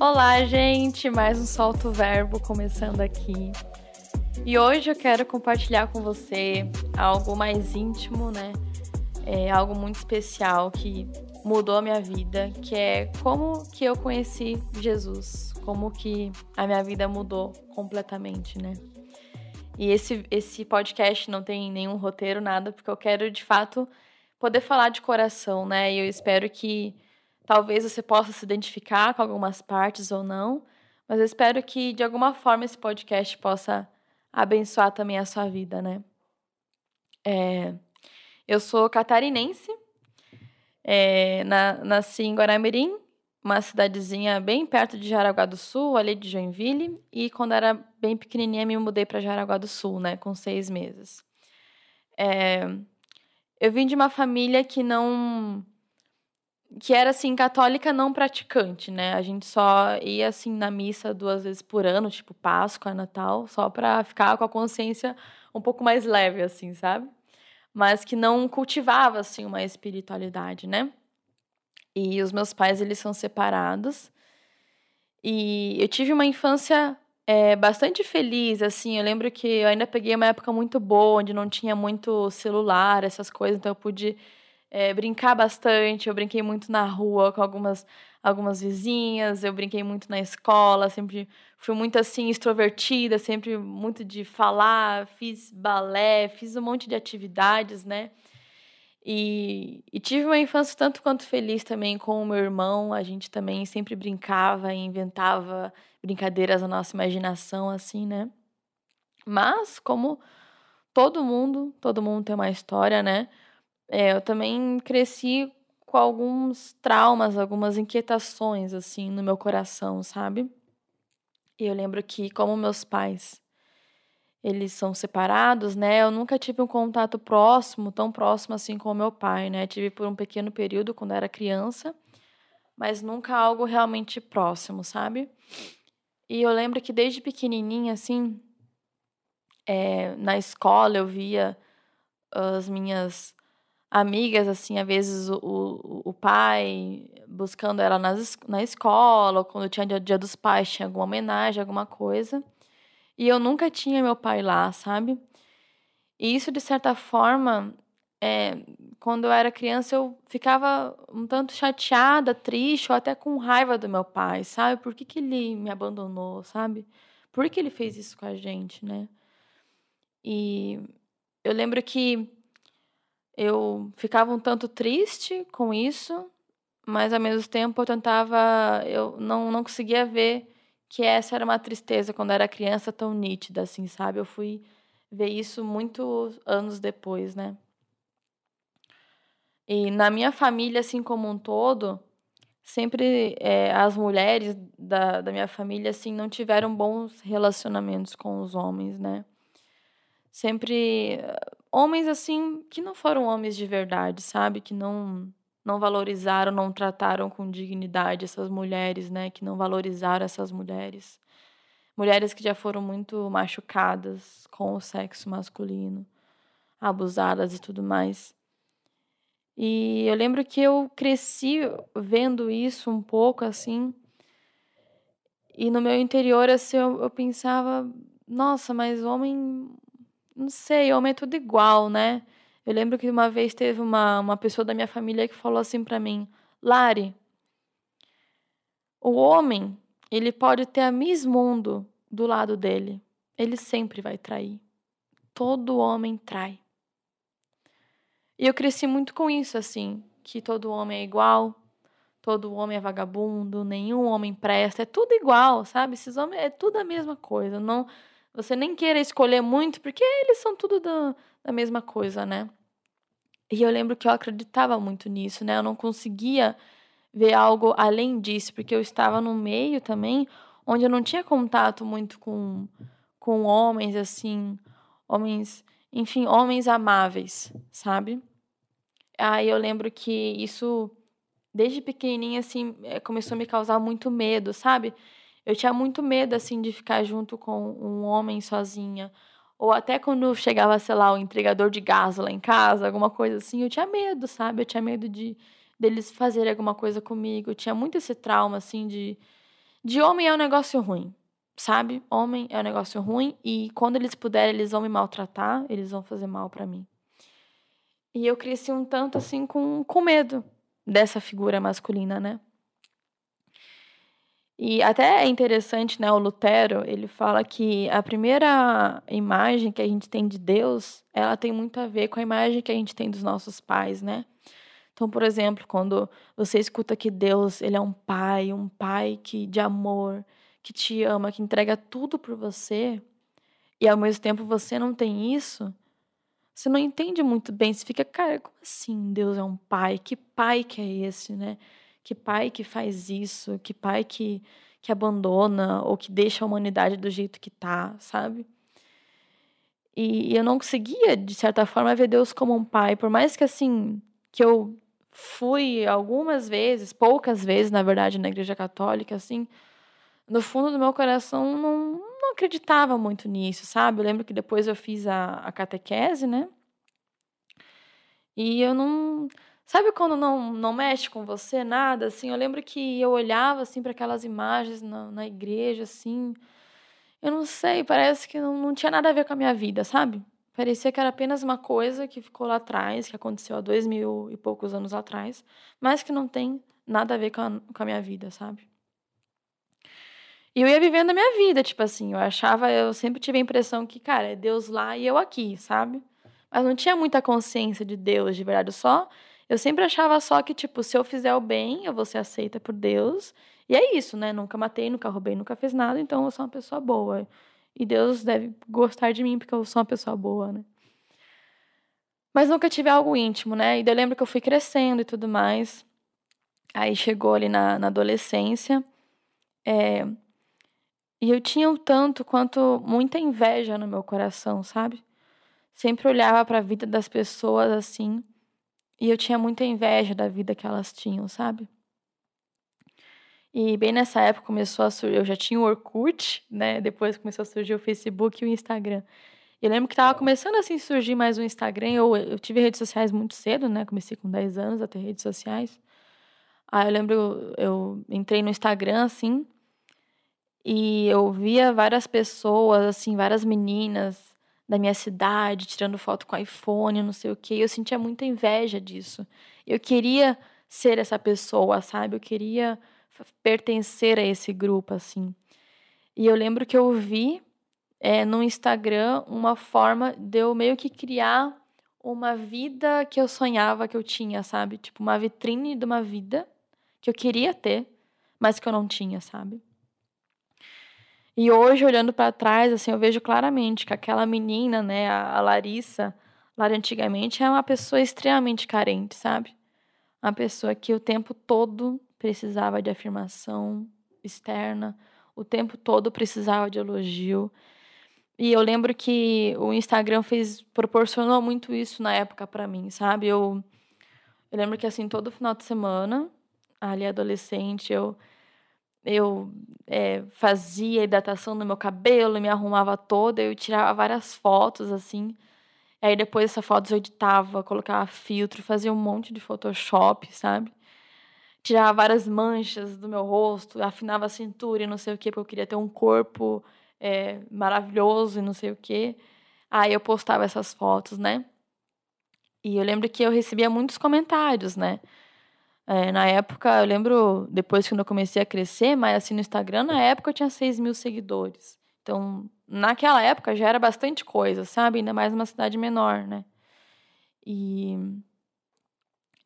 Olá, gente! Mais um Solto Verbo começando aqui. E hoje eu quero compartilhar com você algo mais íntimo, né? É algo muito especial que mudou a minha vida, que é como que eu conheci Jesus, como que a minha vida mudou completamente, né? E esse, esse podcast não tem nenhum roteiro, nada, porque eu quero de fato poder falar de coração, né? E eu espero que Talvez você possa se identificar com algumas partes ou não, mas eu espero que de alguma forma esse podcast possa abençoar também a sua vida, né? É, eu sou catarinense, é, na, nasci em Guaramirim, uma cidadezinha bem perto de Jaraguá do Sul, ali de Joinville, e quando era bem pequenininha me mudei para Jaraguá do Sul, né, com seis meses. É, eu vim de uma família que não que era assim católica não praticante, né? A gente só ia assim na missa duas vezes por ano, tipo Páscoa, Natal, só para ficar com a consciência um pouco mais leve assim, sabe? Mas que não cultivava assim uma espiritualidade, né? E os meus pais eles são separados. E eu tive uma infância é, bastante feliz, assim. Eu lembro que eu ainda peguei uma época muito boa, onde não tinha muito celular, essas coisas, então eu pude é, brincar bastante. Eu brinquei muito na rua com algumas, algumas vizinhas, eu brinquei muito na escola, sempre fui muito assim extrovertida, sempre muito de falar, fiz balé, fiz um monte de atividades, né? E, e, tive uma infância tanto quanto feliz também com o meu irmão. A gente também sempre brincava e inventava brincadeiras na nossa imaginação, assim, né? Mas, como todo mundo, todo mundo tem uma história, né? É, eu também cresci com alguns traumas, algumas inquietações, assim, no meu coração, sabe? E eu lembro que, como meus pais, eles são separados, né? Eu nunca tive um contato próximo, tão próximo assim com o meu pai, né? Tive por um pequeno período quando era criança, mas nunca algo realmente próximo, sabe? E eu lembro que desde pequenininha, assim, é, na escola eu via as minhas amigas, assim, às vezes o, o, o pai buscando ela nas, na escola, ou quando tinha dia, dia dos pais, tinha alguma homenagem, alguma coisa. E eu nunca tinha meu pai lá, sabe? E isso, de certa forma, é, quando eu era criança, eu ficava um tanto chateada, triste, ou até com raiva do meu pai, sabe? Por que, que ele me abandonou, sabe? Por que ele fez isso com a gente, né? E eu lembro que eu ficava um tanto triste com isso, mas ao mesmo tempo eu tentava, eu não, não conseguia ver que essa era uma tristeza quando era criança tão nítida, assim, sabe? Eu fui ver isso muitos anos depois, né? E na minha família, assim como um todo, sempre é, as mulheres da, da minha família, assim, não tiveram bons relacionamentos com os homens, né? Sempre homens assim que não foram homens de verdade, sabe? Que não não valorizaram, não trataram com dignidade essas mulheres, né? Que não valorizaram essas mulheres. Mulheres que já foram muito machucadas com o sexo masculino, abusadas e tudo mais. E eu lembro que eu cresci vendo isso um pouco assim. E no meu interior, assim, eu, eu pensava, nossa, mas homem, não sei, homem é tudo igual, né? Eu lembro que uma vez teve uma, uma pessoa da minha família que falou assim para mim: Lari, o homem, ele pode ter a Miss Mundo do lado dele. Ele sempre vai trair. Todo homem trai. E eu cresci muito com isso, assim, que todo homem é igual, todo homem é vagabundo, nenhum homem presta, é tudo igual, sabe? Esses homens é tudo a mesma coisa. Não, você nem queira escolher muito, porque eles são tudo da, da mesma coisa, né? E eu lembro que eu acreditava muito nisso, né? Eu não conseguia ver algo além disso, porque eu estava no meio também onde eu não tinha contato muito com, com homens, assim, homens, enfim, homens amáveis, sabe? Aí eu lembro que isso, desde pequenininha, assim, eh, começou a me causar muito medo, sabe? Eu tinha muito medo, assim, de ficar junto com um homem sozinha. Ou até quando chegava, sei lá, o entregador de gás lá em casa, alguma coisa assim, eu tinha medo, sabe? Eu tinha medo de deles fazerem alguma coisa comigo. Eu tinha muito esse trauma, assim, de, de homem é um negócio ruim, sabe? Homem é um negócio ruim e quando eles puderem, eles vão me maltratar, eles vão fazer mal para mim. E eu cresci um tanto assim com, com medo dessa figura masculina, né? E até é interessante, né, o Lutero, ele fala que a primeira imagem que a gente tem de Deus, ela tem muito a ver com a imagem que a gente tem dos nossos pais, né? Então, por exemplo, quando você escuta que Deus, ele é um pai, um pai que de amor, que te ama, que entrega tudo por você, e ao mesmo tempo você não tem isso, você não entende muito bem, você fica, cara, como assim Deus é um pai? Que pai que é esse, né? Que pai que faz isso? Que pai que, que abandona ou que deixa a humanidade do jeito que tá, sabe? E, e eu não conseguia, de certa forma, ver Deus como um pai, por mais que assim, que eu fui algumas vezes, poucas vezes, na verdade, na igreja católica, assim, no fundo do meu coração não, não acreditava muito nisso, sabe? Eu lembro que depois eu fiz a, a catequese, né? E eu não. Sabe quando não, não mexe com você nada? Assim, eu lembro que eu olhava assim para aquelas imagens na, na igreja, assim. Eu não sei, parece que não, não tinha nada a ver com a minha vida, sabe? Parecia que era apenas uma coisa que ficou lá atrás, que aconteceu há dois mil e poucos anos atrás, mas que não tem nada a ver com a, com a minha vida, sabe? E eu ia vivendo a minha vida, tipo assim, eu achava, eu sempre tive a impressão que, cara, é Deus lá e eu aqui, sabe? Mas não tinha muita consciência de Deus, de verdade, só eu sempre achava só que, tipo, se eu fizer o bem, eu vou ser aceita por Deus. E é isso, né? Nunca matei, nunca roubei, nunca fiz nada, então eu sou uma pessoa boa. E Deus deve gostar de mim porque eu sou uma pessoa boa, né? Mas nunca tive algo íntimo, né? E eu lembro que eu fui crescendo e tudo mais. Aí chegou ali na, na adolescência. É, e eu tinha o tanto quanto muita inveja no meu coração, sabe? Sempre olhava para a vida das pessoas assim e eu tinha muita inveja da vida que elas tinham, sabe? E bem nessa época começou a surgir, eu já tinha o Orkut, né? Depois começou a surgir o Facebook e o Instagram. Eu lembro que estava começando assim a surgir mais o Instagram. Eu, eu tive redes sociais muito cedo, né? Comecei com 10 anos a ter redes sociais. Aí eu lembro, eu, eu entrei no Instagram, assim, e eu via várias pessoas, assim, várias meninas da minha cidade, tirando foto com iPhone, não sei o quê. Eu sentia muita inveja disso. Eu queria ser essa pessoa, sabe? Eu queria pertencer a esse grupo, assim. E eu lembro que eu vi é, no Instagram uma forma de eu meio que criar uma vida que eu sonhava que eu tinha, sabe? Tipo, uma vitrine de uma vida que eu queria ter, mas que eu não tinha, sabe? E hoje, olhando para trás, assim, eu vejo claramente que aquela menina, né, a Larissa, lá antigamente, é uma pessoa extremamente carente, sabe? Uma pessoa que o tempo todo precisava de afirmação externa, o tempo todo precisava de elogio. E eu lembro que o Instagram fez proporcionou muito isso na época para mim, sabe? Eu eu lembro que assim todo final de semana, ali adolescente, eu eu é, fazia hidratação no meu cabelo, me arrumava toda, eu tirava várias fotos assim. Aí depois essas fotos eu editava, colocava filtro, fazia um monte de Photoshop, sabe? Tirava várias manchas do meu rosto, afinava a cintura e não sei o que, porque eu queria ter um corpo é, maravilhoso e não sei o que. Aí eu postava essas fotos, né? E eu lembro que eu recebia muitos comentários, né? É, na época, eu lembro, depois que eu comecei a crescer, mas assim no Instagram, na época eu tinha 6 mil seguidores. Então, naquela época já era bastante coisa, sabe? Ainda mais numa cidade menor, né? E.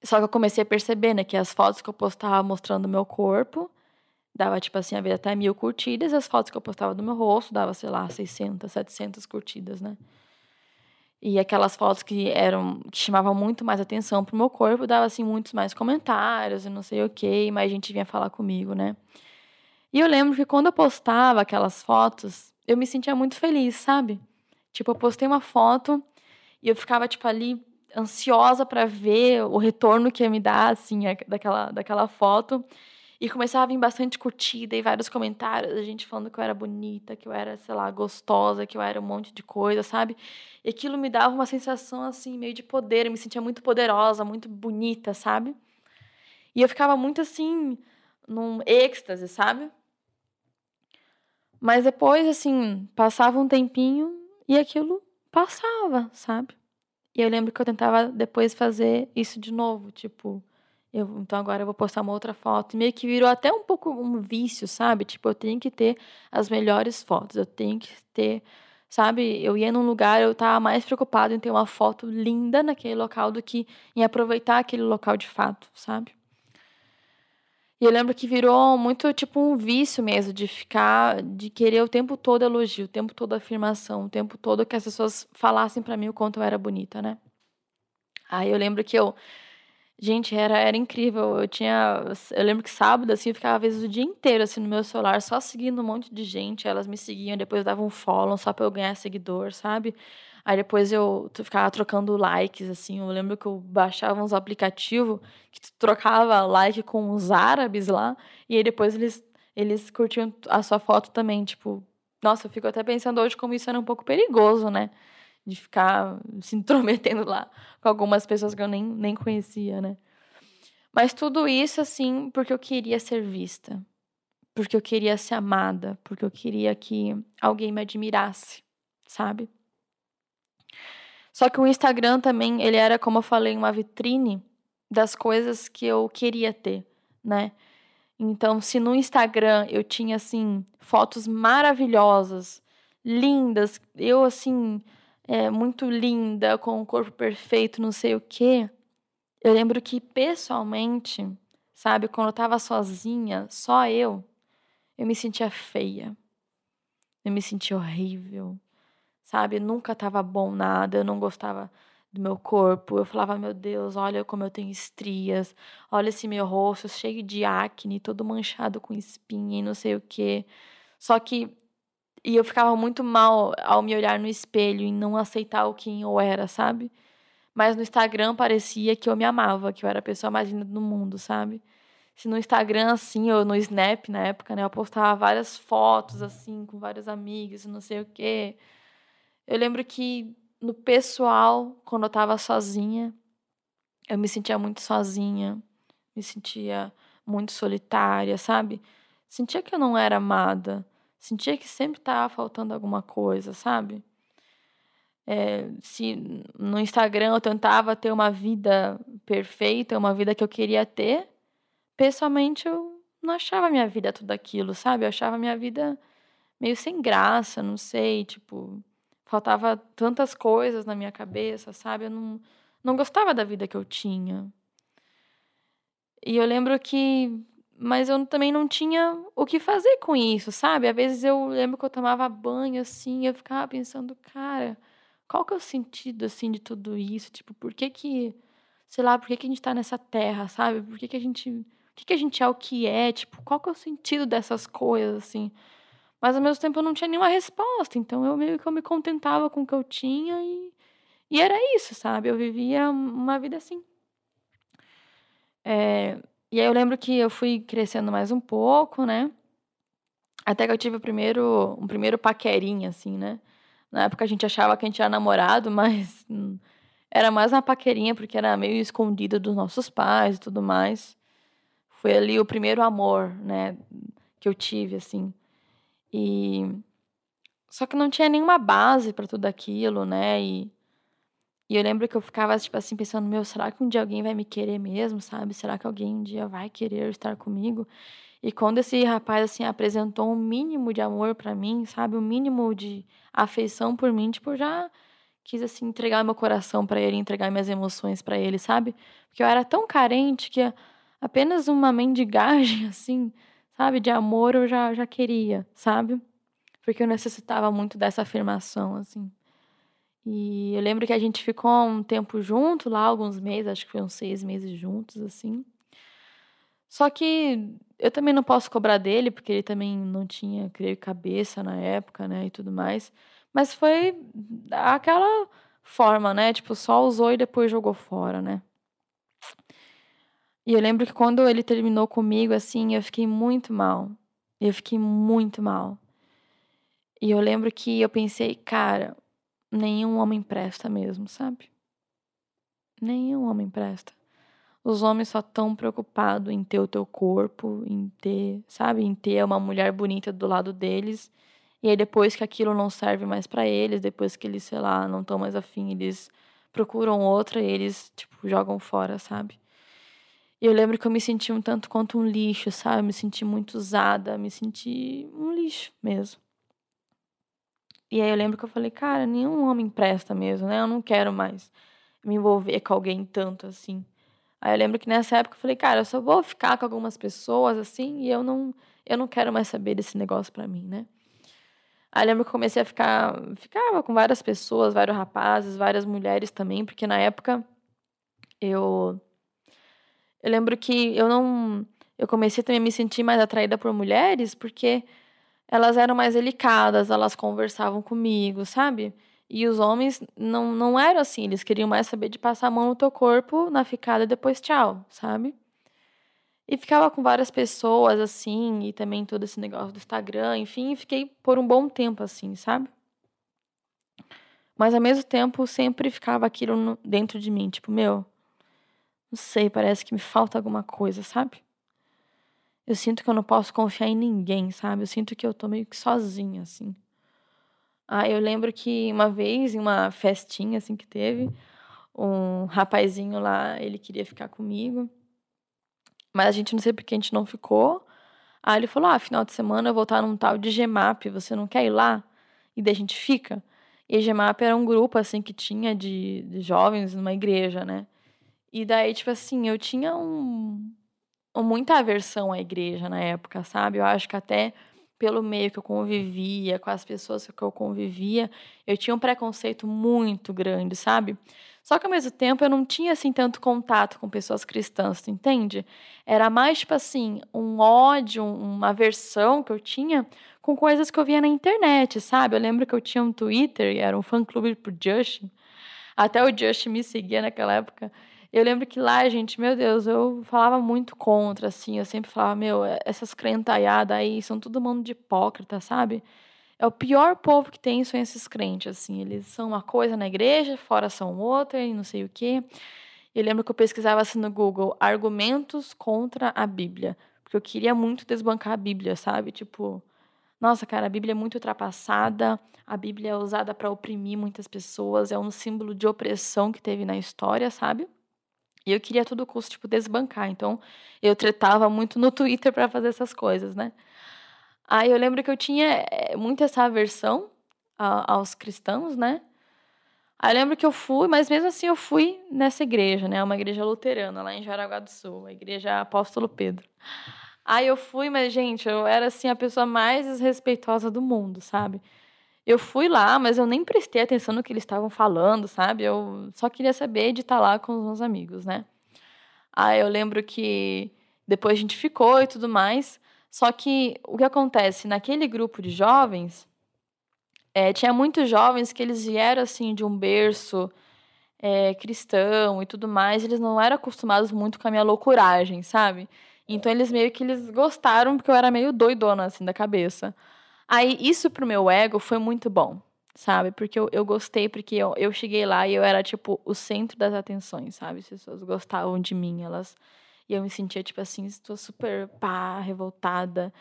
Só que eu comecei a perceber, né, que as fotos que eu postava mostrando o meu corpo dava, tipo assim, a ver até mil curtidas, as fotos que eu postava do meu rosto dava, sei lá, 600, 700 curtidas, né? E aquelas fotos que eram que chamavam muito mais atenção pro meu corpo, dava assim muitos mais comentários e não sei o quê, e mais gente vinha falar comigo, né? E eu lembro que quando eu postava aquelas fotos, eu me sentia muito feliz, sabe? Tipo, eu postei uma foto e eu ficava tipo ali ansiosa para ver o retorno que ia me dar assim daquela daquela foto. E começava a vir bastante curtida e vários comentários, a gente falando que eu era bonita, que eu era, sei lá, gostosa, que eu era um monte de coisa, sabe? E aquilo me dava uma sensação, assim, meio de poder, eu me sentia muito poderosa, muito bonita, sabe? E eu ficava muito, assim, num êxtase, sabe? Mas depois, assim, passava um tempinho e aquilo passava, sabe? E eu lembro que eu tentava depois fazer isso de novo, tipo, eu, então agora eu vou postar uma outra foto. E meio que virou até um pouco um vício, sabe? Tipo, eu tenho que ter as melhores fotos, eu tenho que ter, sabe? Eu ia num lugar, eu tava mais preocupado em ter uma foto linda naquele local do que em aproveitar aquele local de fato, sabe? E eu lembro que virou muito tipo um vício mesmo, de ficar, de querer o tempo todo elogio, o tempo todo afirmação, o tempo todo que as pessoas falassem para mim o quanto eu era bonita, né? Aí eu lembro que eu. Gente, era, era incrível. Eu tinha. Eu lembro que sábado, assim, eu ficava às vezes o dia inteiro assim no meu celular, só seguindo um monte de gente. Elas me seguiam, depois davam um follow só pra eu ganhar seguidor, sabe? Aí depois eu ficava trocando likes, assim. Eu lembro que eu baixava uns aplicativos que tu trocava like com os árabes lá. E aí depois eles, eles curtiam a sua foto também. Tipo, nossa, eu fico até pensando hoje como isso era um pouco perigoso, né? De ficar se intrometendo lá com algumas pessoas que eu nem, nem conhecia, né? Mas tudo isso, assim, porque eu queria ser vista. Porque eu queria ser amada. Porque eu queria que alguém me admirasse, sabe? Só que o Instagram também, ele era, como eu falei, uma vitrine das coisas que eu queria ter, né? Então, se no Instagram eu tinha assim fotos maravilhosas, lindas, eu assim, é, muito linda, com o corpo perfeito, não sei o quê. Eu lembro que pessoalmente, sabe, quando eu tava sozinha, só eu, eu me sentia feia. Eu me sentia horrível sabe? Nunca tava bom nada, eu não gostava do meu corpo. Eu falava, meu Deus, olha como eu tenho estrias, olha esse meu rosto cheio de acne, todo manchado com espinha e não sei o quê. Só que e eu ficava muito mal ao me olhar no espelho e não aceitar o quem eu era, sabe? Mas no Instagram parecia que eu me amava, que eu era a pessoa mais linda do mundo, sabe? Se no Instagram, assim, ou no Snap na época, né, eu postava várias fotos, assim, com vários amigos, não sei o quê. Eu lembro que no pessoal, quando eu tava sozinha, eu me sentia muito sozinha, me sentia muito solitária, sabe? Sentia que eu não era amada, sentia que sempre tava faltando alguma coisa, sabe? É, se no Instagram eu tentava ter uma vida perfeita, uma vida que eu queria ter, pessoalmente eu não achava minha vida tudo aquilo, sabe? Eu achava minha vida meio sem graça, não sei, tipo, faltava tantas coisas na minha cabeça, sabe? Eu não, não gostava da vida que eu tinha. E eu lembro que. Mas eu também não tinha o que fazer com isso, sabe? Às vezes eu lembro que eu tomava banho assim, eu ficava pensando, cara, qual que é o sentido assim de tudo isso? Tipo, por que que, sei lá, por que que a gente tá nessa terra, sabe? Por que que a gente, que que a gente é o que é? Tipo, qual que é o sentido dessas coisas assim? Mas ao mesmo tempo eu não tinha nenhuma resposta, então eu meio que eu me contentava com o que eu tinha e, e era isso, sabe? Eu vivia uma vida assim. É, e aí eu lembro que eu fui crescendo mais um pouco, né? Até que eu tive o primeiro, um primeiro paquerinha, assim, né? Na época a gente achava que a gente era namorado, mas era mais uma paquerinha, porque era meio escondida dos nossos pais e tudo mais. Foi ali o primeiro amor, né? Que eu tive, assim. E só que não tinha nenhuma base para tudo aquilo, né? E, e eu lembro que eu ficava tipo assim pensando, meu, será que um dia alguém vai me querer mesmo, sabe? Será que alguém um dia vai querer estar comigo? E quando esse rapaz assim apresentou um mínimo de amor para mim, sabe, um mínimo de afeição por mim, tipo, eu já quis assim entregar meu coração para ele, entregar minhas emoções para ele, sabe? Porque eu era tão carente que apenas uma mendigagem assim sabe, de amor eu já, já queria, sabe? Porque eu necessitava muito dessa afirmação, assim. E eu lembro que a gente ficou um tempo junto lá, alguns meses, acho que foi uns seis meses juntos, assim. Só que eu também não posso cobrar dele, porque ele também não tinha, creio, cabeça na época, né, e tudo mais. Mas foi aquela forma, né? Tipo, só usou e depois jogou fora, né? E eu lembro que quando ele terminou comigo, assim, eu fiquei muito mal. Eu fiquei muito mal. E eu lembro que eu pensei, cara, nenhum homem presta mesmo, sabe? Nenhum homem presta. Os homens só estão preocupados em ter o teu corpo, em ter, sabe, em ter uma mulher bonita do lado deles E aí depois que aquilo não serve mais para eles, depois que eles, sei lá, não estão mais afim, eles procuram outra e eles, tipo, jogam fora, sabe? E eu lembro que eu me senti um tanto quanto um lixo, sabe? Eu me senti muito usada, me senti um lixo mesmo. E aí eu lembro que eu falei, cara, nenhum homem presta mesmo, né? Eu não quero mais me envolver com alguém tanto assim. Aí eu lembro que nessa época eu falei, cara, eu só vou ficar com algumas pessoas assim e eu não, eu não quero mais saber desse negócio pra mim, né? Aí eu lembro que eu comecei a ficar, ficava com várias pessoas, vários rapazes, várias mulheres também, porque na época eu eu lembro que eu não eu comecei também a me sentir mais atraída por mulheres porque elas eram mais delicadas, elas conversavam comigo, sabe? E os homens não, não eram assim, eles queriam mais saber de passar a mão no teu corpo na ficada e depois tchau, sabe? E ficava com várias pessoas assim, e também todo esse negócio do Instagram, enfim, fiquei por um bom tempo assim, sabe? Mas ao mesmo tempo sempre ficava aquilo dentro de mim, tipo, meu, não sei, parece que me falta alguma coisa, sabe? Eu sinto que eu não posso confiar em ninguém, sabe? Eu sinto que eu tô meio que sozinha, assim. Ah, eu lembro que uma vez, em uma festinha assim que teve, um rapazinho lá, ele queria ficar comigo. Mas a gente não sei porque a gente não ficou. Aí ele falou: Ah, final de semana eu vou estar num tal de GEMAP, você não quer ir lá? E daí a gente fica. E GEMAP era um grupo, assim, que tinha de, de jovens numa igreja, né? E daí, tipo assim, eu tinha um, muita aversão à igreja na época, sabe? Eu acho que até pelo meio que eu convivia, com as pessoas que eu convivia, eu tinha um preconceito muito grande, sabe? Só que ao mesmo tempo eu não tinha assim tanto contato com pessoas cristãs, tu entende? Era mais tipo assim, um ódio, uma aversão que eu tinha com coisas que eu via na internet, sabe? Eu lembro que eu tinha um Twitter, era um fã-clube pro Justin. Até o Justin me seguia naquela época. Eu lembro que lá, gente, meu Deus, eu falava muito contra, assim. Eu sempre falava, meu, essas crentaiadas aí são todo mundo de hipócrita, sabe? É o pior povo que tem são esses crentes, assim. Eles são uma coisa na igreja, fora são outra e não sei o quê. Eu lembro que eu pesquisava assim no Google, argumentos contra a Bíblia. Porque eu queria muito desbancar a Bíblia, sabe? Tipo, nossa, cara, a Bíblia é muito ultrapassada. A Bíblia é usada para oprimir muitas pessoas. É um símbolo de opressão que teve na história, sabe? E eu queria a todo custo, tipo, desbancar. Então, eu tretava muito no Twitter para fazer essas coisas, né? Aí eu lembro que eu tinha eh, muito essa aversão aos cristãos, né? Aí eu lembro que eu fui, mas mesmo assim eu fui nessa igreja, né? Uma igreja luterana lá em Jaraguá do Sul, a igreja Apóstolo Pedro. Aí eu fui, mas, gente, eu era assim a pessoa mais desrespeitosa do mundo, sabe? Eu fui lá, mas eu nem prestei atenção no que eles estavam falando, sabe? Eu só queria saber de estar lá com os meus amigos, né? Aí eu lembro que depois a gente ficou e tudo mais. Só que o que acontece? Naquele grupo de jovens, é, tinha muitos jovens que eles vieram assim de um berço é, cristão e tudo mais. Eles não eram acostumados muito com a minha loucuragem, sabe? Então eles meio que eles gostaram porque eu era meio doidona assim da cabeça. Aí, isso pro meu ego foi muito bom, sabe? Porque eu, eu gostei, porque eu, eu cheguei lá e eu era, tipo, o centro das atenções, sabe? As pessoas gostavam de mim, elas... E eu me sentia, tipo assim, estou super, pá, revoltada.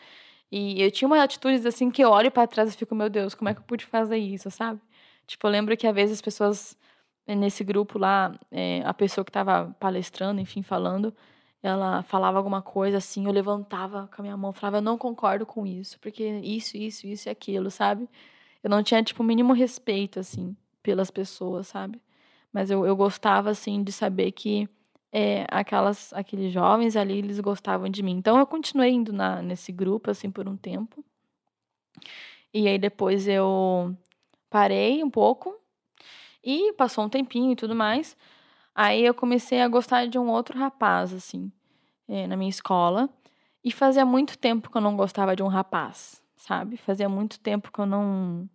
E eu tinha umas atitudes, assim, que eu olho para trás e fico, meu Deus, como é que eu pude fazer isso, sabe? Tipo, eu lembro que às vezes as pessoas, nesse grupo lá, é, a pessoa que estava palestrando, enfim, falando ela falava alguma coisa assim, eu levantava com a minha mão, falava, eu não concordo com isso, porque isso, isso, isso e aquilo, sabe? Eu não tinha, tipo, o mínimo respeito, assim, pelas pessoas, sabe? Mas eu, eu gostava, assim, de saber que é, aquelas, aqueles jovens ali, eles gostavam de mim. Então, eu continuei indo na, nesse grupo, assim, por um tempo. E aí, depois eu parei um pouco. E passou um tempinho e tudo mais. Aí eu comecei a gostar de um outro rapaz, assim, é, na minha escola. E fazia muito tempo que eu não gostava de um rapaz, sabe? Fazia muito tempo que eu não.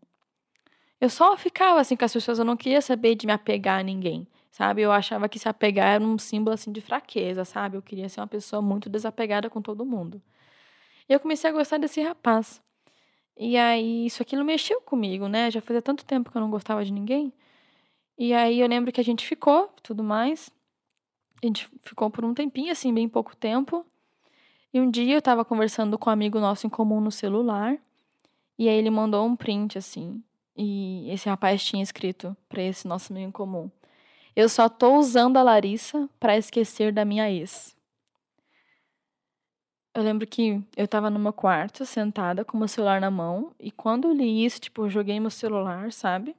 Eu só ficava assim com as pessoas, eu não queria saber de me apegar a ninguém, sabe? Eu achava que se apegar era um símbolo assim de fraqueza, sabe? Eu queria ser uma pessoa muito desapegada com todo mundo. E eu comecei a gostar desse rapaz. E aí, isso aquilo mexeu comigo, né? Já fazia tanto tempo que eu não gostava de ninguém. E aí eu lembro que a gente ficou, tudo mais. A gente ficou por um tempinho, assim, bem pouco tempo. E um dia eu estava conversando com um amigo nosso em comum no celular. E aí ele mandou um print assim. E esse rapaz tinha escrito para esse nosso amigo em comum: Eu só tô usando a Larissa para esquecer da minha ex. Eu lembro que eu tava no meu quarto, sentada com meu celular na mão, e quando eu li isso, tipo, eu joguei meu celular, sabe?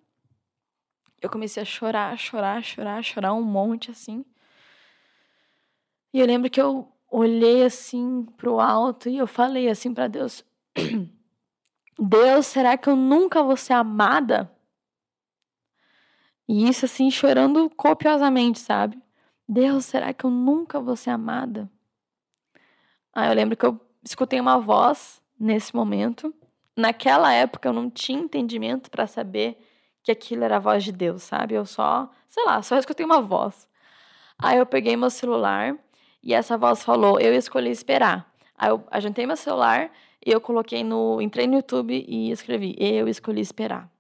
Eu comecei a chorar, chorar, chorar, chorar um monte assim. E eu lembro que eu olhei assim pro alto e eu falei assim para Deus: Deus, será que eu nunca vou ser amada? E isso assim, chorando copiosamente, sabe? Deus, será que eu nunca vou ser amada? Aí eu lembro que eu escutei uma voz nesse momento. Naquela época eu não tinha entendimento para saber que aquilo era a voz de Deus, sabe? Eu só, sei lá, só escutei uma voz. Aí eu peguei meu celular e essa voz falou: "Eu escolhi esperar". Aí eu ajuntei meu celular e eu coloquei no, entrei no YouTube e escrevi: "Eu escolhi esperar".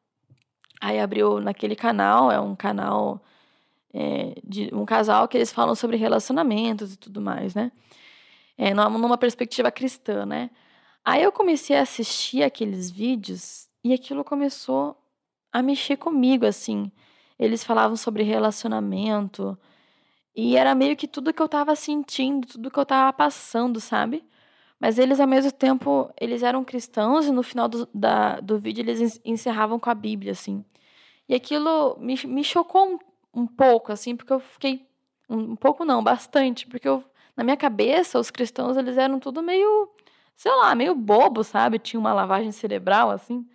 Aí abriu naquele canal, é um canal é, de um casal que eles falam sobre relacionamentos e tudo mais, né? É, numa perspectiva cristã, né? Aí eu comecei a assistir aqueles vídeos e aquilo começou a mexer comigo, assim. Eles falavam sobre relacionamento e era meio que tudo que eu tava sentindo, tudo que eu tava passando, sabe? Mas eles, ao mesmo tempo, eles eram cristãos e no final do, da, do vídeo eles encerravam com a Bíblia, assim. E aquilo me, me chocou um, um pouco, assim, porque eu fiquei... Um, um pouco não, bastante, porque eu, na minha cabeça, os cristãos, eles eram tudo meio, sei lá, meio bobo, sabe? Tinha uma lavagem cerebral, assim.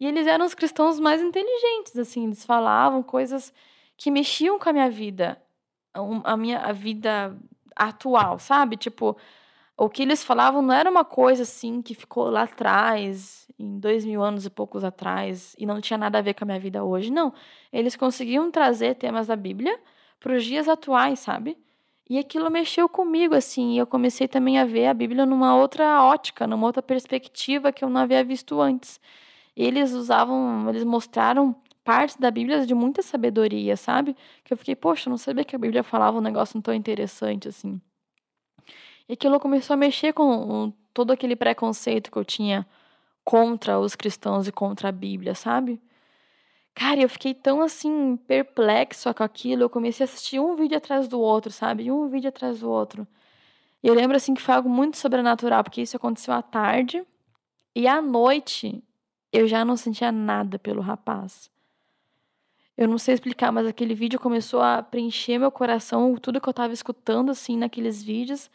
E eles eram os cristãos mais inteligentes, assim, eles falavam coisas que mexiam com a minha vida, a minha a vida atual, sabe? Tipo, o que eles falavam não era uma coisa assim que ficou lá atrás, em dois mil anos e poucos atrás, e não tinha nada a ver com a minha vida hoje. Não. Eles conseguiam trazer temas da Bíblia para os dias atuais, sabe? E aquilo mexeu comigo, assim, e eu comecei também a ver a Bíblia numa outra ótica, numa outra perspectiva que eu não havia visto antes eles usavam, eles mostraram partes da Bíblia de muita sabedoria, sabe? Que eu fiquei, poxa, eu não sabia que a Bíblia falava um negócio tão interessante assim. E aquilo começou a mexer com todo aquele preconceito que eu tinha contra os cristãos e contra a Bíblia, sabe? Cara, eu fiquei tão assim perplexo com aquilo, eu comecei a assistir um vídeo atrás do outro, sabe? Um vídeo atrás do outro. E eu lembro assim que foi algo muito sobrenatural, porque isso aconteceu à tarde e à noite eu já não sentia nada pelo rapaz. Eu não sei explicar, mas aquele vídeo começou a preencher meu coração, tudo que eu estava escutando assim naqueles vídeos.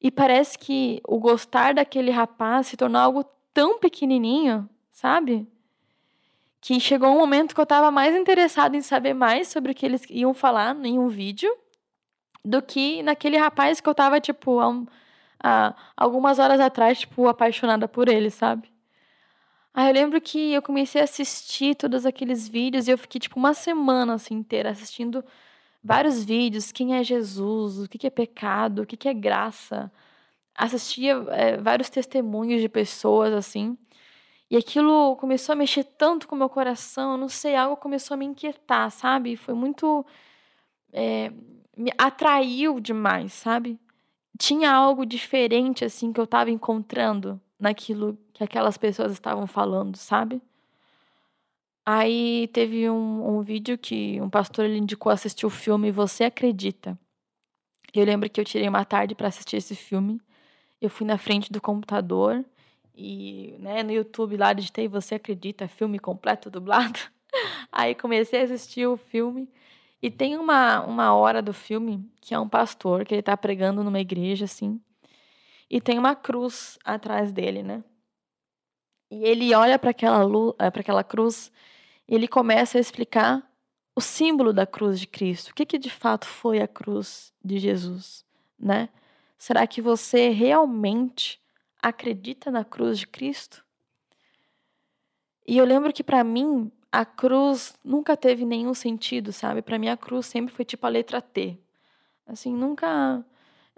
E parece que o gostar daquele rapaz se tornou algo tão pequenininho, sabe? Que chegou um momento que eu estava mais interessada em saber mais sobre o que eles iam falar em um vídeo do que naquele rapaz que eu estava tipo, há, há algumas horas atrás, tipo, apaixonada por ele, sabe? Aí eu lembro que eu comecei a assistir todos aqueles vídeos e eu fiquei tipo uma semana assim inteira assistindo vários vídeos, quem é Jesus, o que é pecado, o que é graça. Assistia é, vários testemunhos de pessoas assim. E aquilo começou a mexer tanto com o meu coração, não sei, algo começou a me inquietar, sabe? Foi muito. É, me atraiu demais, sabe? Tinha algo diferente, assim, que eu estava encontrando naquilo que aquelas pessoas estavam falando, sabe? Aí teve um, um vídeo que um pastor ele indicou assistir o filme Você Acredita. Eu lembro que eu tirei uma tarde para assistir esse filme. Eu fui na frente do computador e né, no YouTube lá digitei Você Acredita, filme completo dublado. Aí comecei a assistir o filme. E tem uma, uma hora do filme que é um pastor que ele está pregando numa igreja, assim. E tem uma cruz atrás dele, né? E ele olha para aquela, eh, para aquela cruz e ele começa a explicar o símbolo da cruz de Cristo. O que, que de fato foi a cruz de Jesus, né? Será que você realmente acredita na cruz de Cristo? E eu lembro que para mim a cruz nunca teve nenhum sentido, sabe? Para mim a cruz sempre foi tipo a letra T. Assim, nunca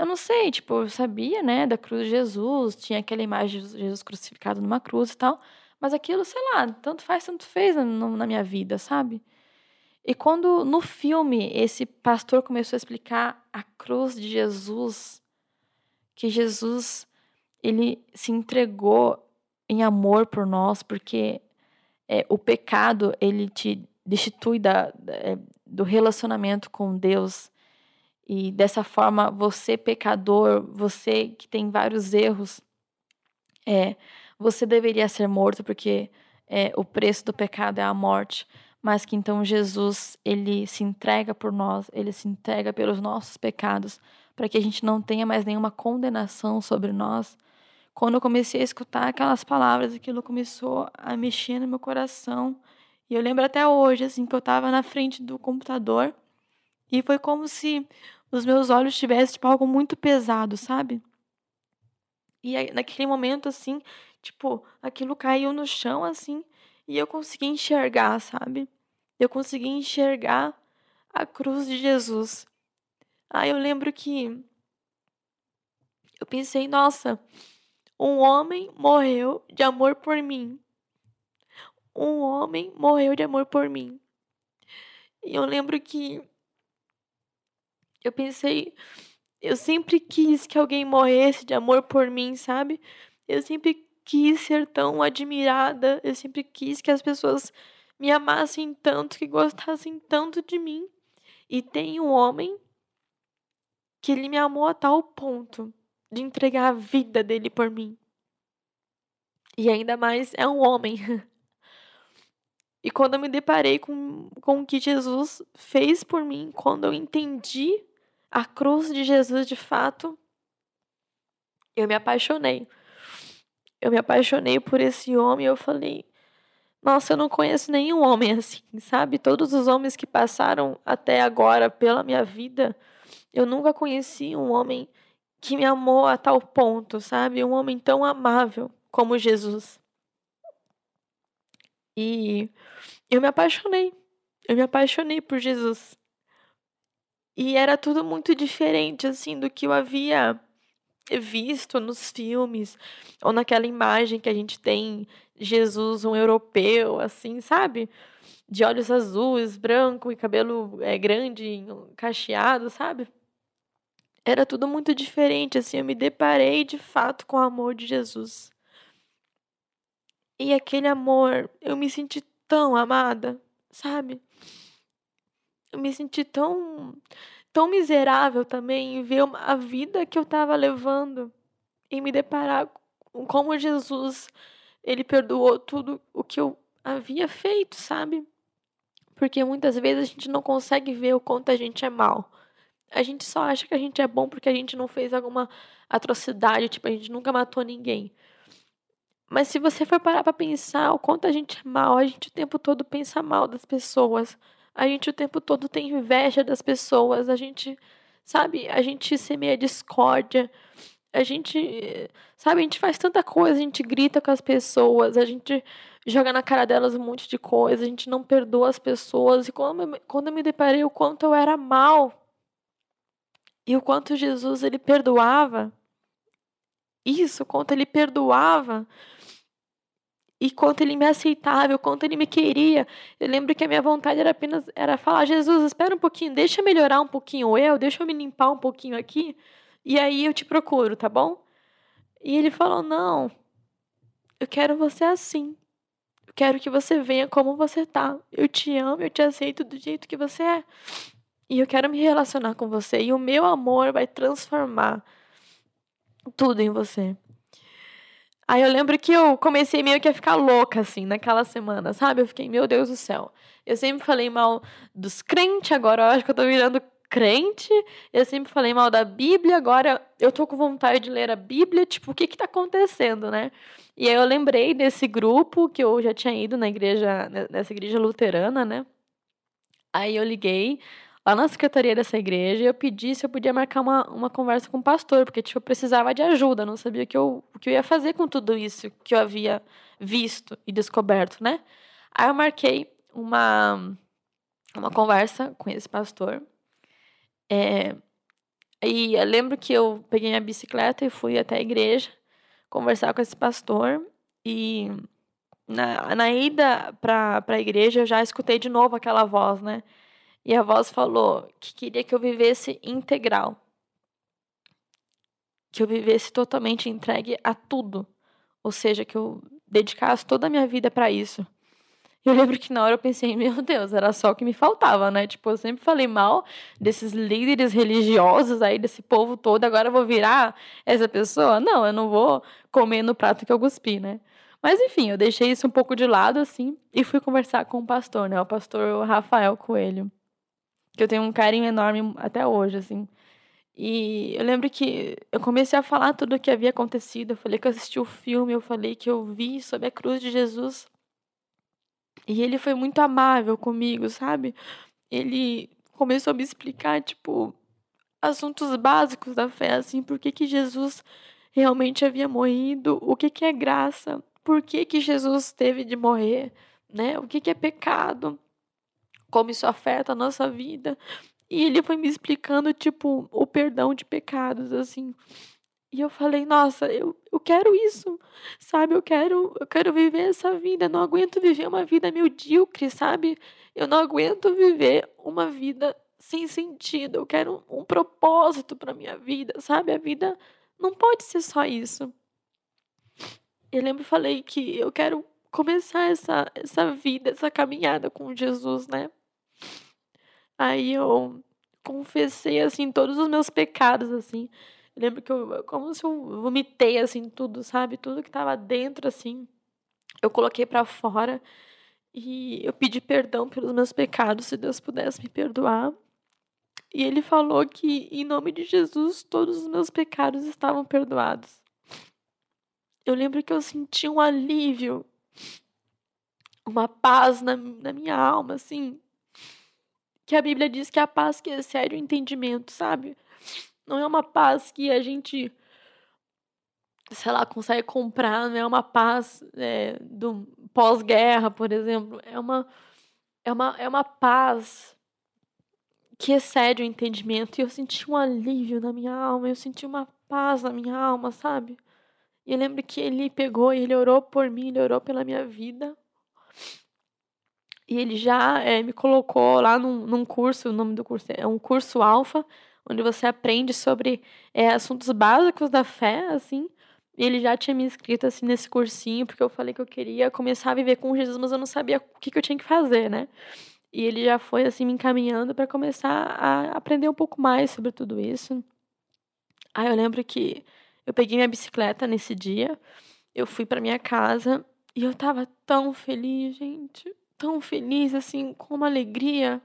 eu não sei, tipo, eu sabia, né, da cruz de Jesus, tinha aquela imagem de Jesus crucificado numa cruz e tal, mas aquilo, sei lá, tanto faz, tanto fez na, na minha vida, sabe? E quando no filme esse pastor começou a explicar a cruz de Jesus, que Jesus ele se entregou em amor por nós, porque é, o pecado ele te destitui da, da, é, do relacionamento com Deus. E dessa forma, você pecador, você que tem vários erros, é, você deveria ser morto porque é, o preço do pecado é a morte, mas que então Jesus ele se entrega por nós, ele se entrega pelos nossos pecados, para que a gente não tenha mais nenhuma condenação sobre nós. Quando eu comecei a escutar aquelas palavras, aquilo começou a mexer no meu coração. E eu lembro até hoje, assim, que eu estava na frente do computador e foi como se os meus olhos tivessem tipo, algo muito pesado, sabe? E aí, naquele momento, assim, tipo, aquilo caiu no chão, assim, e eu consegui enxergar, sabe? Eu consegui enxergar a cruz de Jesus. Aí eu lembro que eu pensei, nossa, um homem morreu de amor por mim. Um homem morreu de amor por mim. E eu lembro que eu pensei, eu sempre quis que alguém morresse de amor por mim, sabe? Eu sempre quis ser tão admirada, eu sempre quis que as pessoas me amassem tanto, que gostassem tanto de mim. E tem um homem que ele me amou a tal ponto de entregar a vida dele por mim. E ainda mais é um homem. E quando eu me deparei com, com o que Jesus fez por mim, quando eu entendi a cruz de Jesus de fato, eu me apaixonei. Eu me apaixonei por esse homem. Eu falei, nossa, eu não conheço nenhum homem assim, sabe? Todos os homens que passaram até agora pela minha vida, eu nunca conheci um homem que me amou a tal ponto, sabe? Um homem tão amável como Jesus. E eu me apaixonei. Eu me apaixonei por Jesus. E era tudo muito diferente, assim, do que eu havia visto nos filmes, ou naquela imagem que a gente tem Jesus, um europeu, assim, sabe? De olhos azuis, branco e cabelo é, grande, cacheado, sabe? Era tudo muito diferente, assim, eu me deparei de fato com o amor de Jesus. E aquele amor, eu me senti tão amada, sabe? Eu me senti tão tão miserável também em ver a vida que eu estava levando e me deparar com como Jesus ele perdoou tudo o que eu havia feito, sabe? Porque muitas vezes a gente não consegue ver o quanto a gente é mal. A gente só acha que a gente é bom porque a gente não fez alguma atrocidade, tipo, a gente nunca matou ninguém. Mas se você for parar para pensar o quanto a gente é mal, a gente o tempo todo pensa mal das pessoas. A gente o tempo todo tem inveja das pessoas, a gente, sabe, a gente semeia discórdia, a gente, sabe, a gente faz tanta coisa, a gente grita com as pessoas, a gente joga na cara delas um monte de coisa, a gente não perdoa as pessoas. E quando, quando eu me deparei o quanto eu era mal e o quanto Jesus ele perdoava, isso, o quanto ele perdoava, e quanto ele me aceitava, o quanto ele me queria. Eu lembro que a minha vontade era apenas era falar: Jesus, espera um pouquinho, deixa eu melhorar um pouquinho eu, deixa eu me limpar um pouquinho aqui, e aí eu te procuro, tá bom? E ele falou: Não, eu quero você assim. Eu quero que você venha como você tá. Eu te amo, eu te aceito do jeito que você é. E eu quero me relacionar com você. E o meu amor vai transformar tudo em você. Aí eu lembro que eu comecei meio que a ficar louca, assim, naquela semana, sabe? Eu fiquei, meu Deus do céu. Eu sempre falei mal dos crentes, agora eu acho que eu tô virando crente. Eu sempre falei mal da Bíblia, agora eu tô com vontade de ler a Bíblia. Tipo, o que que tá acontecendo, né? E aí eu lembrei desse grupo que eu já tinha ido na igreja, nessa igreja luterana, né? Aí eu liguei lá na secretaria dessa igreja e eu pedi se eu podia marcar uma, uma conversa com o pastor, porque tipo, eu precisava de ajuda, não sabia o que, eu, o que eu ia fazer com tudo isso que eu havia visto e descoberto, né? Aí eu marquei uma, uma conversa com esse pastor. É, e eu lembro que eu peguei minha bicicleta e fui até a igreja conversar com esse pastor. E na, na ida para a igreja eu já escutei de novo aquela voz, né? E a voz falou que queria que eu vivesse integral. Que eu vivesse totalmente entregue a tudo. Ou seja, que eu dedicasse toda a minha vida para isso. Eu lembro que na hora eu pensei, meu Deus, era só o que me faltava, né? Tipo, eu sempre falei mal desses líderes religiosos aí, desse povo todo, agora eu vou virar essa pessoa? Não, eu não vou comer no prato que eu cuspi, né? Mas enfim, eu deixei isso um pouco de lado, assim, e fui conversar com o pastor, né? O pastor Rafael Coelho, que eu tenho um carinho enorme até hoje, assim. E eu lembro que eu comecei a falar tudo o que havia acontecido. Eu falei que eu assisti o filme, eu falei que eu vi sobre a cruz de Jesus. E ele foi muito amável comigo, sabe? Ele começou a me explicar, tipo, assuntos básicos da fé, assim, por que, que Jesus realmente havia morrido, o que, que é graça, por que, que Jesus teve de morrer, né? O que, que é pecado, como isso afeta a nossa vida. E ele foi me explicando, tipo, o perdão de pecados, assim. E eu falei, nossa, eu, eu quero isso, sabe? Eu quero, eu quero viver essa vida. Eu não aguento viver uma vida medíocre, sabe? Eu não aguento viver uma vida sem sentido. Eu quero um, um propósito para minha vida, sabe? A vida não pode ser só isso. Eu lembro falei que eu quero começar essa, essa vida, essa caminhada com Jesus, né? Aí eu confessei assim todos os meus pecados assim. Eu lembro que eu, como se eu vomitei, assim, tudo, sabe? Tudo que tava dentro, assim, eu coloquei para fora. E eu pedi perdão pelos meus pecados, se Deus pudesse me perdoar. E ele falou que, em nome de Jesus, todos os meus pecados estavam perdoados. Eu lembro que eu senti um alívio, uma paz na, na minha alma, assim. Que a Bíblia diz que é a paz que excede o entendimento, sabe? Não é uma paz que a gente, sei lá, consegue comprar, não é uma paz é, do pós-guerra, por exemplo. É uma, é, uma, é uma paz que excede o entendimento. E eu senti um alívio na minha alma, eu senti uma paz na minha alma, sabe? E eu lembro que ele pegou e ele orou por mim, ele orou pela minha vida. E ele já é, me colocou lá num, num curso, o nome do curso é um curso alfa, onde você aprende sobre é, assuntos básicos da fé, assim. E ele já tinha me inscrito, assim, nesse cursinho, porque eu falei que eu queria começar a viver com Jesus, mas eu não sabia o que, que eu tinha que fazer, né? E ele já foi, assim, me encaminhando para começar a aprender um pouco mais sobre tudo isso. Aí eu lembro que eu peguei minha bicicleta nesse dia, eu fui para minha casa e eu tava tão feliz, gente. Tão feliz, assim, com uma alegria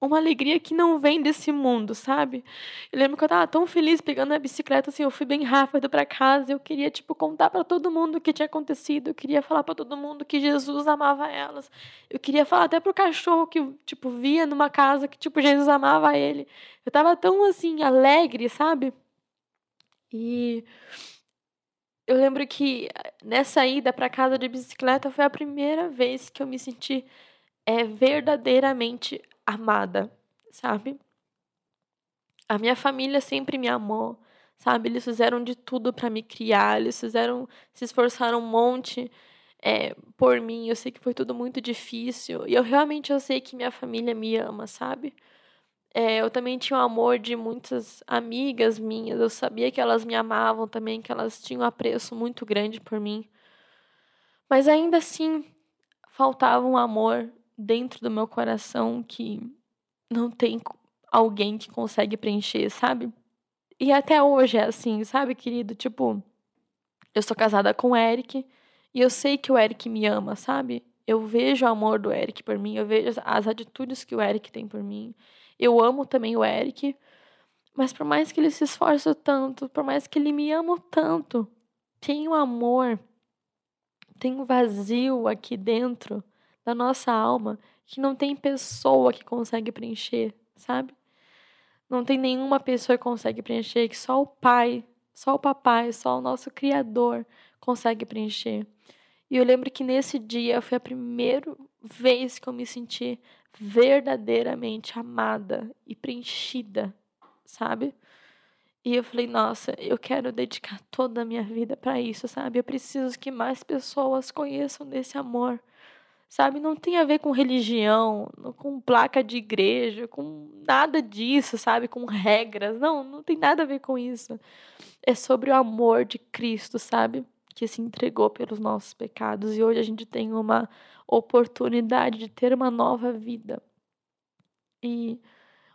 uma alegria que não vem desse mundo, sabe? Eu lembro que eu tava tão feliz pegando a bicicleta, assim, eu fui bem rápido para casa, eu queria, tipo, contar para todo mundo o que tinha acontecido, eu queria falar para todo mundo que Jesus amava elas, eu queria falar até pro cachorro que, tipo, via numa casa que, tipo, Jesus amava ele. Eu tava tão, assim, alegre, sabe? E eu lembro que nessa ida para casa de bicicleta foi a primeira vez que eu me senti é, verdadeiramente amada, sabe? A minha família sempre me amou, sabe? Eles fizeram de tudo para me criar, eles fizeram, se esforçaram um monte é, por mim. Eu sei que foi tudo muito difícil e eu realmente eu sei que minha família me ama, sabe? É, eu também tinha o amor de muitas amigas minhas. Eu sabia que elas me amavam também, que elas tinham um apreço muito grande por mim. Mas ainda assim, faltava um amor dentro do meu coração que não tem alguém que consegue preencher, sabe? E até hoje é assim, sabe, querido? Tipo, eu sou casada com o Eric e eu sei que o Eric me ama, sabe? Eu vejo o amor do Eric por mim, eu vejo as atitudes que o Eric tem por mim. Eu amo também o Eric, mas por mais que ele se esforce tanto, por mais que ele me ama tanto, tem um amor, tem um vazio aqui dentro da nossa alma que não tem pessoa que consegue preencher, sabe? Não tem nenhuma pessoa que consegue preencher, que só o Pai, só o Papai, só o nosso Criador consegue preencher. E eu lembro que nesse dia foi a primeira vez que eu me senti verdadeiramente amada e preenchida, sabe? E eu falei, nossa, eu quero dedicar toda a minha vida para isso, sabe? Eu preciso que mais pessoas conheçam desse amor sabe? Não tem a ver com religião, com placa de igreja, com nada disso, sabe? Com regras. Não, não tem nada a ver com isso. É sobre o amor de Cristo, sabe? que se entregou pelos nossos pecados e hoje a gente tem uma oportunidade de ter uma nova vida. E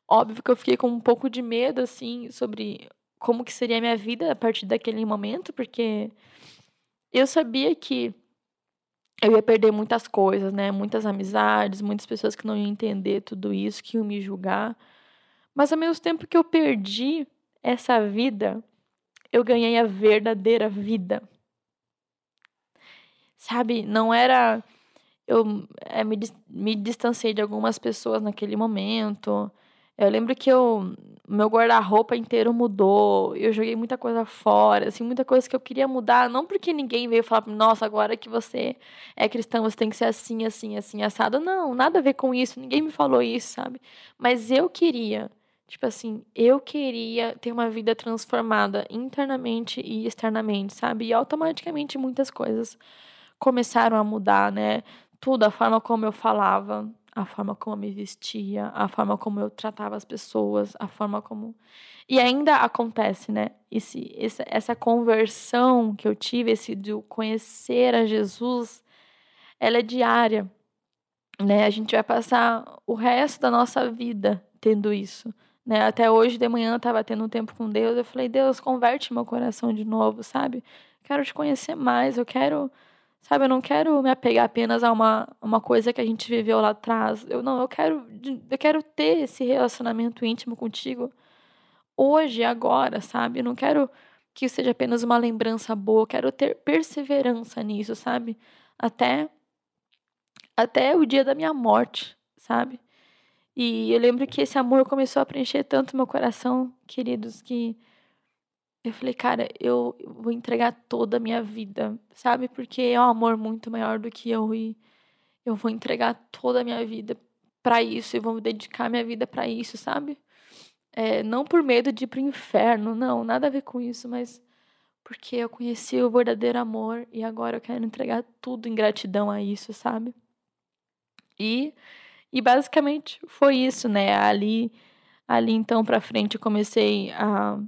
óbvio que eu fiquei com um pouco de medo assim sobre como que seria a minha vida a partir daquele momento, porque eu sabia que eu ia perder muitas coisas, né? Muitas amizades, muitas pessoas que não iam entender tudo isso, que iam me julgar. Mas ao mesmo tempo que eu perdi essa vida, eu ganhei a verdadeira vida. Sabe, não era. Eu é, me, me distanciei de algumas pessoas naquele momento. Eu lembro que eu, meu guarda-roupa inteiro mudou, eu joguei muita coisa fora, assim, muita coisa que eu queria mudar, não porque ninguém veio falar, nossa, agora que você é cristão, você tem que ser assim, assim, assim, assado. Não, nada a ver com isso, ninguém me falou isso, sabe? Mas eu queria, tipo assim, eu queria ter uma vida transformada internamente e externamente, sabe? E automaticamente muitas coisas começaram a mudar, né? Tudo, a forma como eu falava, a forma como eu me vestia, a forma como eu tratava as pessoas, a forma como. E ainda acontece, né? Esse, essa, essa conversão que eu tive, esse de conhecer a Jesus, ela é diária. Né? A gente vai passar o resto da nossa vida tendo isso. Né? Até hoje de manhã eu estava tendo um tempo com Deus. Eu falei, Deus, converte meu coração de novo, sabe? Quero te conhecer mais, eu quero Sabe, eu não quero me apegar apenas a uma, uma coisa que a gente viveu lá atrás. Eu não, eu quero eu quero ter esse relacionamento íntimo contigo hoje, agora, sabe? Eu não quero que seja apenas uma lembrança boa, eu quero ter perseverança nisso, sabe? Até até o dia da minha morte, sabe? E eu lembro que esse amor começou a preencher tanto meu coração, queridos, que eu falei, cara, eu vou entregar toda a minha vida, sabe? Porque é um amor muito maior do que eu e eu vou entregar toda a minha vida para isso e vou dedicar minha vida para isso, sabe? É, não por medo de ir pro inferno, não, nada a ver com isso, mas porque eu conheci o verdadeiro amor e agora eu quero entregar tudo em gratidão a isso, sabe? E, e basicamente foi isso, né? Ali, ali então para frente eu comecei a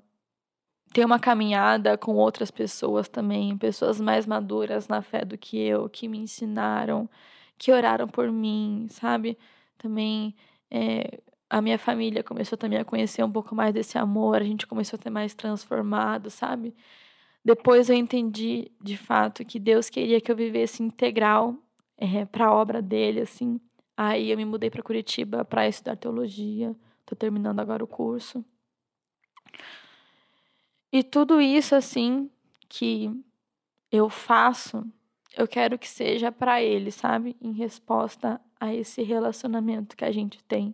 ter uma caminhada com outras pessoas também, pessoas mais maduras na fé do que eu, que me ensinaram, que oraram por mim, sabe? Também é, a minha família começou também a conhecer um pouco mais desse amor, a gente começou a ter mais transformado, sabe? Depois eu entendi de fato que Deus queria que eu vivesse integral é, para a obra dele, assim. Aí eu me mudei para Curitiba para estudar teologia. Estou terminando agora o curso. E tudo isso, assim, que eu faço, eu quero que seja para ele, sabe? Em resposta a esse relacionamento que a gente tem.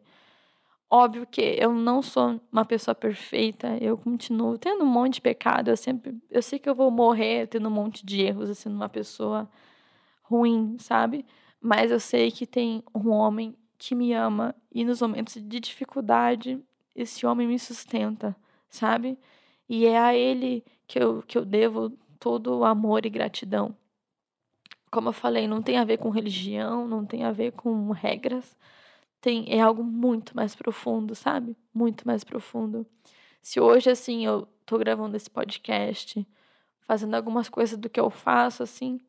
Óbvio que eu não sou uma pessoa perfeita, eu continuo tendo um monte de pecado, eu sempre, eu sei que eu vou morrer tendo um monte de erros, sendo assim, uma pessoa ruim, sabe? Mas eu sei que tem um homem que me ama e nos momentos de dificuldade, esse homem me sustenta, sabe? E é a Ele que eu, que eu devo todo o amor e gratidão. Como eu falei, não tem a ver com religião, não tem a ver com regras. Tem, é algo muito mais profundo, sabe? Muito mais profundo. Se hoje, assim, eu tô gravando esse podcast, fazendo algumas coisas do que eu faço, assim,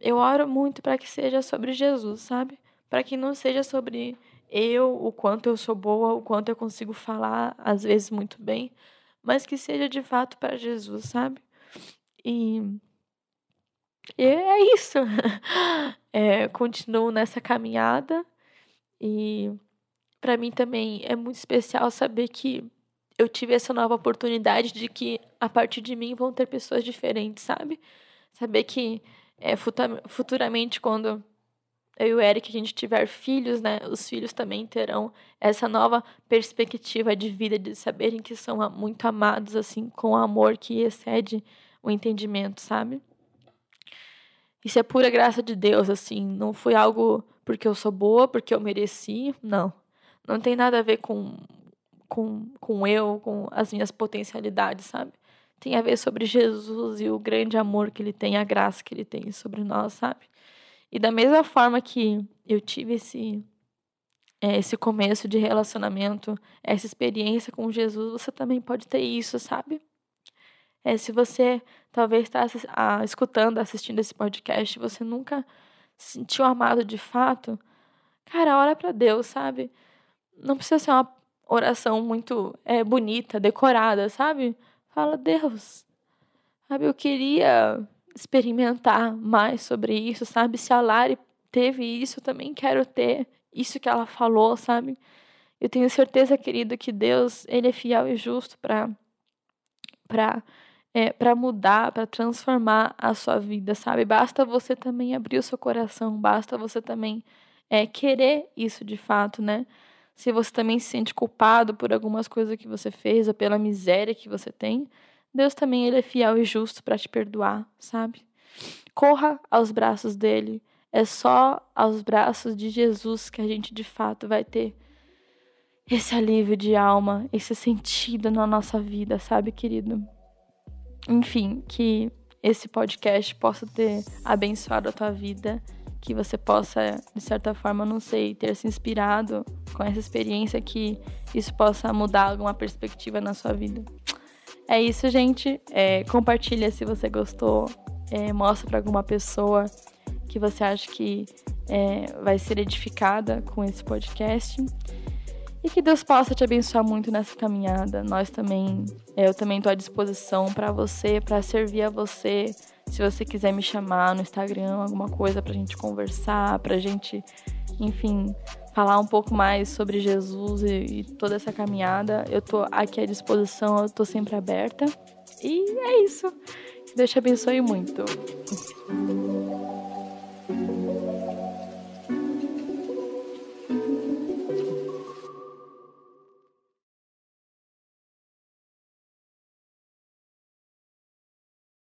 eu oro muito para que seja sobre Jesus, sabe? Para que não seja sobre eu, o quanto eu sou boa, o quanto eu consigo falar, às vezes, muito bem, mas que seja de fato para Jesus, sabe? E, e é isso. É, continuo nessa caminhada e para mim também é muito especial saber que eu tive essa nova oportunidade de que a partir de mim vão ter pessoas diferentes, sabe? Saber que é, futuramente, quando eu e o Eric, a gente tiver filhos, né, os filhos também terão essa nova perspectiva de vida, de saberem que são muito amados, assim, com amor que excede o entendimento, sabe? Isso é pura graça de Deus, assim, não foi algo porque eu sou boa, porque eu mereci, não. Não tem nada a ver com, com, com eu, com as minhas potencialidades, sabe? Tem a ver sobre Jesus e o grande amor que ele tem, a graça que ele tem sobre nós, sabe? E da mesma forma que eu tive esse, é, esse começo de relacionamento, essa experiência com Jesus, você também pode ter isso, sabe? É, se você talvez está ah, escutando, assistindo esse podcast, você nunca se sentiu amado de fato, cara, ora para Deus, sabe? Não precisa ser uma oração muito é, bonita, decorada, sabe? Fala, Deus, sabe, eu queria experimentar mais sobre isso, sabe? Se a Lari teve isso, eu também quero ter isso que ela falou, sabe? Eu tenho certeza, querido, que Deus, ele é fiel e justo para para é, para mudar, para transformar a sua vida, sabe? Basta você também abrir o seu coração, basta você também é, querer isso de fato, né? Se você também se sente culpado por algumas coisas que você fez ou pela miséria que você tem, Deus também ele é fiel e justo para te perdoar, sabe? Corra aos braços dele. É só aos braços de Jesus que a gente de fato vai ter esse alívio de alma, esse sentido na nossa vida, sabe, querido? Enfim, que esse podcast possa ter abençoado a tua vida que você possa, de certa forma, não sei, ter se inspirado com essa experiência, que isso possa mudar alguma perspectiva na sua vida. É isso, gente. É, compartilha se você gostou. É, mostra para alguma pessoa que você acha que é, vai ser edificada com esse podcast. E que Deus possa te abençoar muito nessa caminhada. Nós também, é, eu também estou à disposição para você, para servir a você se você quiser me chamar no Instagram, alguma coisa pra gente conversar, pra gente, enfim, falar um pouco mais sobre Jesus e, e toda essa caminhada, eu tô aqui à disposição, eu tô sempre aberta. E é isso. Deus te abençoe muito.